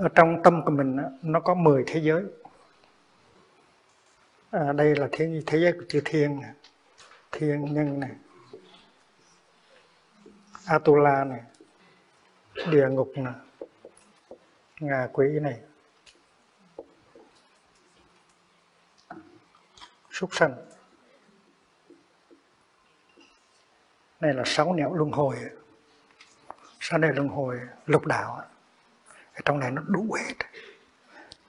ở trong tâm của mình nó có 10 thế giới. À, đây là thế thế giới của chữ thiên này. thiên nhân này atula này địa ngục này ngà quỷ này súc sanh. Này là sáu nẻo luân hồi. Sáu nẻo luân hồi lục đạo ở trong này nó đủ hết.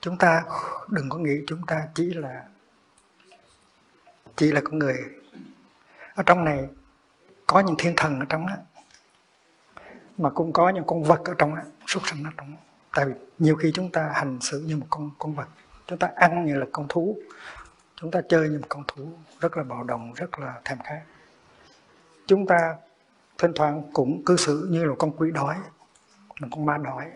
Chúng ta đừng có nghĩ chúng ta chỉ là chỉ là con người. Ở trong này có những thiên thần ở trong đó, mà cũng có những con vật ở trong đó súc sanh ở trong đó. tại vì nhiều khi chúng ta hành xử như một con con vật. Chúng ta ăn như là con thú. Chúng ta chơi như một con thú. Rất là bạo động, rất là thèm khát. Chúng ta thỉnh thoảng cũng cư xử như là con quỷ đói một con ma đói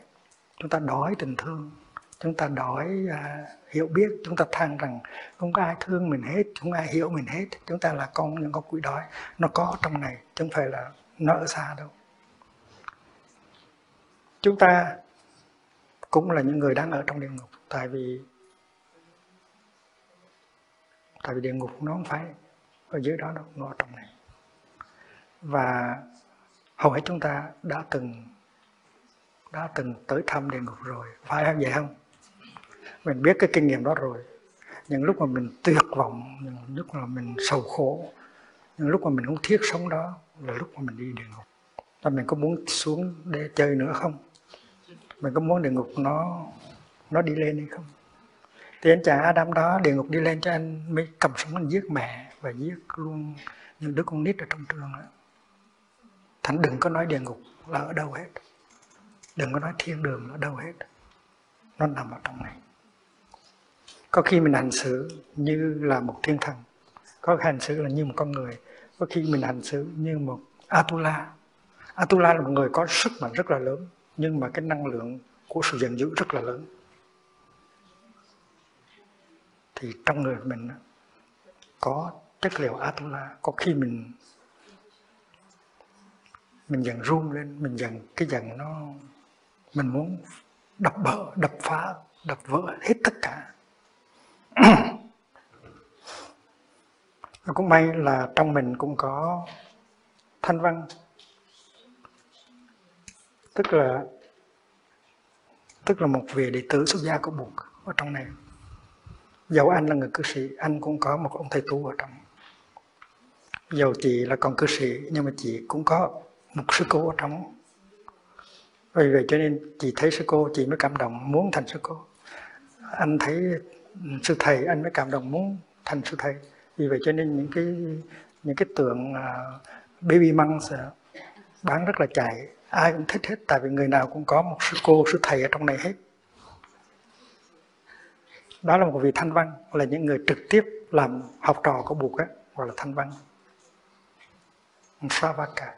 chúng ta đói tình thương. Chúng ta đói à, hiểu biết. Chúng ta than rằng không có ai thương mình hết không ai hiểu mình hết. Chúng ta là con những con quỷ đói. Nó có trong này chứ không phải là nó ở xa đâu. Chúng ta cũng là những người đang ở trong địa ngục tại vì tại vì địa ngục nó không phải ở dưới đó đâu nó ở trong này. Và hầu hết chúng ta đã từng đã từng tới thăm địa ngục rồi. Phải không? Vậy không? Mình biết cái kinh nghiệm đó rồi. Những lúc mà mình tuyệt vọng, những lúc mà mình sầu khổ, những lúc mà mình không thiết sống đó là lúc mà mình đi địa ngục. Là mình có muốn xuống để chơi nữa không? Mình có muốn địa ngục nó nó đi lên hay không? Thì anh chàng Adam đó, địa ngục đi lên cho anh mới cầm súng anh giết mẹ và giết luôn những đứa con nít ở trong trường đó. Thánh đừng có nói địa ngục là ở đâu hết đừng có nói thiên đường nó đâu hết. Nó nằm ở trong này. Có khi mình hành xử như là một thiên thần. Có khi hành xử là như một con người. Có khi mình hành xử như một Atula. Atula là một người có sức mạnh rất là lớn, nhưng mà cái năng lượng của sự giận dữ rất là lớn. Thì trong người mình có chất liệu Atula. Có khi mình mình dần run lên, mình dần cái dần nó mình muốn đập bỡ đập phá, đập vỡ hết tất cả. Cũng may là trong mình cũng có thanh văn. Tức là tức là một vị đệ tử xuất gia của buộc ở trong này. Dầu anh là người cư sĩ, anh cũng có một ông thầy tu ở trong. Dầu chị là con cư sĩ, nhưng mà chị cũng có một sư cô ở trong vì vậy cho nên chị thấy sư cô chị mới cảm động muốn thành sư cô. Anh thấy ừ, sư thầy anh mới cảm động muốn thành sư thầy. Vì vậy cho nên những cái những cái tượng uh, baby monks bán rất là chạy. Ai cũng thích hết tại vì người nào cũng có một sư cô sư thầy ở trong này hết. Đó là một vị thanh văn là những người trực tiếp làm học trò của buộc á gọi là thanh văn. Savaka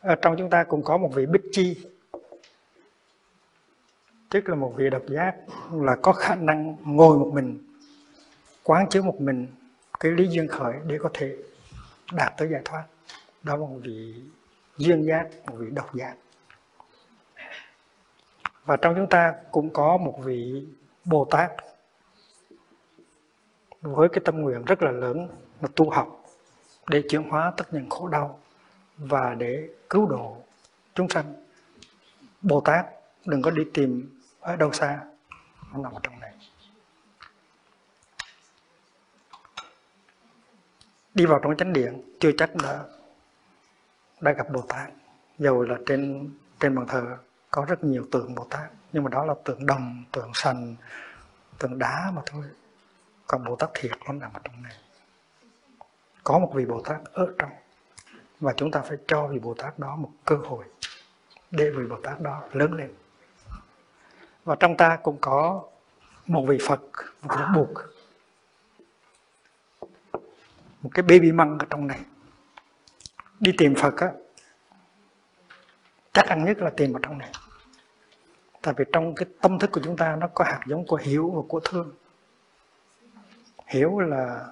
ở trong chúng ta cũng có một vị bích chi. Tức là một vị độc giác là có khả năng ngồi một mình, quán chiếu một mình cái lý duyên khởi để có thể đạt tới giải thoát. Đó là một vị duyên giác, một vị độc giác. Và trong chúng ta cũng có một vị bồ tát với cái tâm nguyện rất là lớn, là tu học để chuyển hóa tất những khổ đau và để cứu độ chúng sanh. Bồ tát đừng có đi tìm ở đâu xa, nó nằm ở trong này. Đi vào trong chánh điện, chưa chắc đã đã gặp bồ tát. Dầu là trên trên bàn thờ có rất nhiều tượng bồ tát, nhưng mà đó là tượng đồng, tượng sành, tượng đá mà thôi. Còn bồ tát thiệt nó nằm ở trong này. Có một vị bồ tát ở trong và chúng ta phải cho vị bồ tát đó một cơ hội để vị bồ tát đó lớn lên. Và trong ta cũng có một vị phật, một vị bụt một cái baby măng ở trong này. Đi tìm phật á, chắc ăn nhất là tìm ở trong này. Tại vì trong cái tâm thức của chúng ta nó có hạt giống của hiểu và của thương. Hiểu là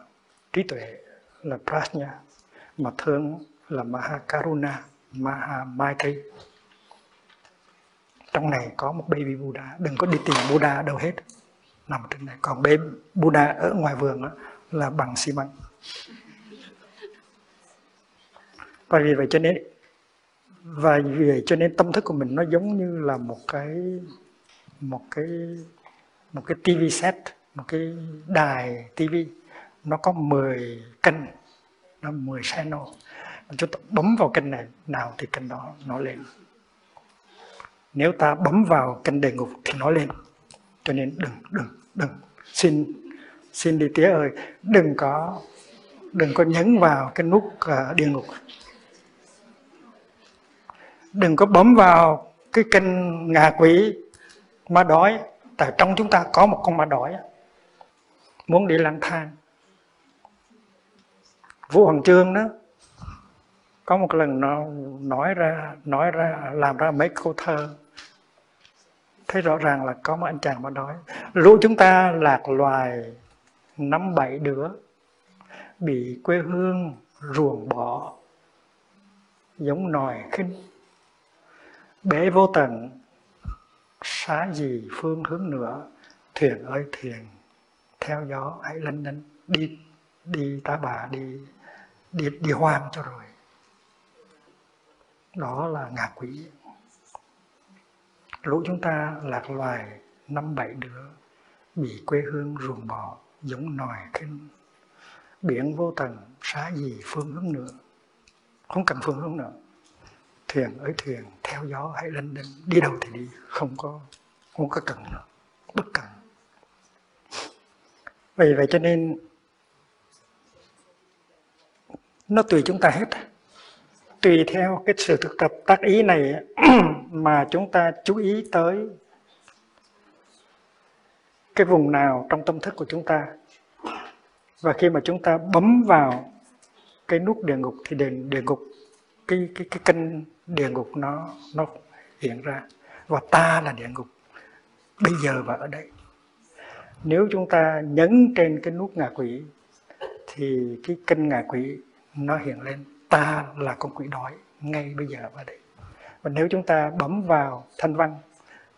trí tuệ, là prajna, mà thương là Mahakaruna Mahamaittri trong này có một baby Buddha đừng có đi tìm Buddha đâu hết. Nằm trên này. Còn baby Buddha ở ngoài vườn đó, là bằng xi măng. Và vì vậy cho nên và vì vậy cho nên tâm thức của mình nó giống như là một cái một cái một cái TV set một cái đài TV nó có 10 kênh nó 10 channel chúng ta bấm vào kênh này nào thì kênh đó nó lên. Nếu ta bấm vào kênh đề ngục thì nó lên. Cho nên đừng đừng đừng. Xin xin đi tía ơi đừng có đừng có nhấn vào cái nút uh, địa ngục. Đừng có bấm vào cái kênh ngà quỷ ma đói tại trong chúng ta có một con ma đói. Muốn đi lang thang. Vũ hoàng trương đó có một lần nó nói ra nói ra, làm ra mấy câu thơ. Thấy rõ ràng là có một anh chàng mà nói, lũ chúng ta lạc loài năm bảy đứa, bị quê hương ruồng bỏ, giống nòi khinh. Bể vô tận, xá gì phương hướng nữa thuyền ơi thuyền, theo gió hãy lân lân đi đi tá bà đi đi đi hoang cho rồi đó là ngạ quỷ. Lũ chúng ta lạc loài năm bảy đứa, bị quê hương ruồng bỏ giống nòi kinh biển vô tận xá gì phương hướng nữa? Không cần phương hướng nữa. Thuyền ấy thuyền, theo gió hãy lên lên đi đâu thì đi, không có không có cần nữa. Bất cần. Vì vậy cho nên nó tùy chúng ta hết tùy theo cái sự thực tập tác ý này mà chúng ta chú ý tới cái vùng nào trong tâm thức của chúng ta. Và khi mà chúng ta bấm vào cái nút địa ngục thì địa, địa ngục cái cái cái kênh địa ngục nó nó hiện ra. Và ta là địa ngục. Bây giờ và ở đây. Nếu chúng ta nhấn trên cái nút ngạ quỷ thì cái kênh ngạ quỷ nó hiện lên ta là con quỷ đói ngay bây giờ và đây và nếu chúng ta bấm vào thanh văn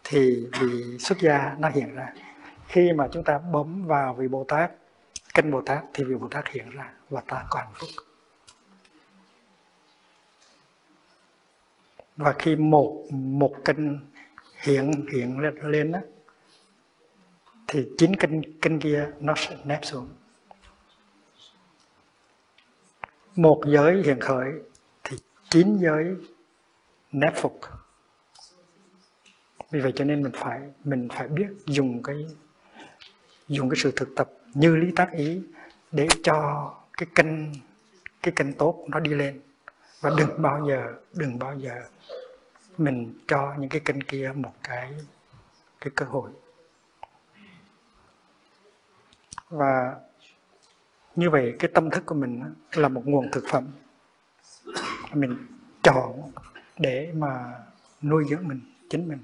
thì vị xuất gia nó hiện ra. Khi mà chúng ta bấm vào vị bồ tát kênh bồ tát thì vị bồ tát hiện ra và ta có hạnh phúc. Và khi một một kênh hiện hiện lên, lên đó, thì chín kênh kênh kia nó sẽ nép xuống. Một giới hiện khởi, thì chín giới nép phục. Vì vậy cho nên mình phải mình phải biết dùng cái dùng cái sự thực tập như lý tác ý để cho cái kênh cái kênh tốt nó đi lên. Và đừng bao giờ, đừng bao giờ mình cho những cái kênh kia một cái cái cơ hội. Và như vậy, cái tâm thức của mình là một nguồn thực phẩm. Mình chọn để mà nuôi dưỡng mình, chính mình.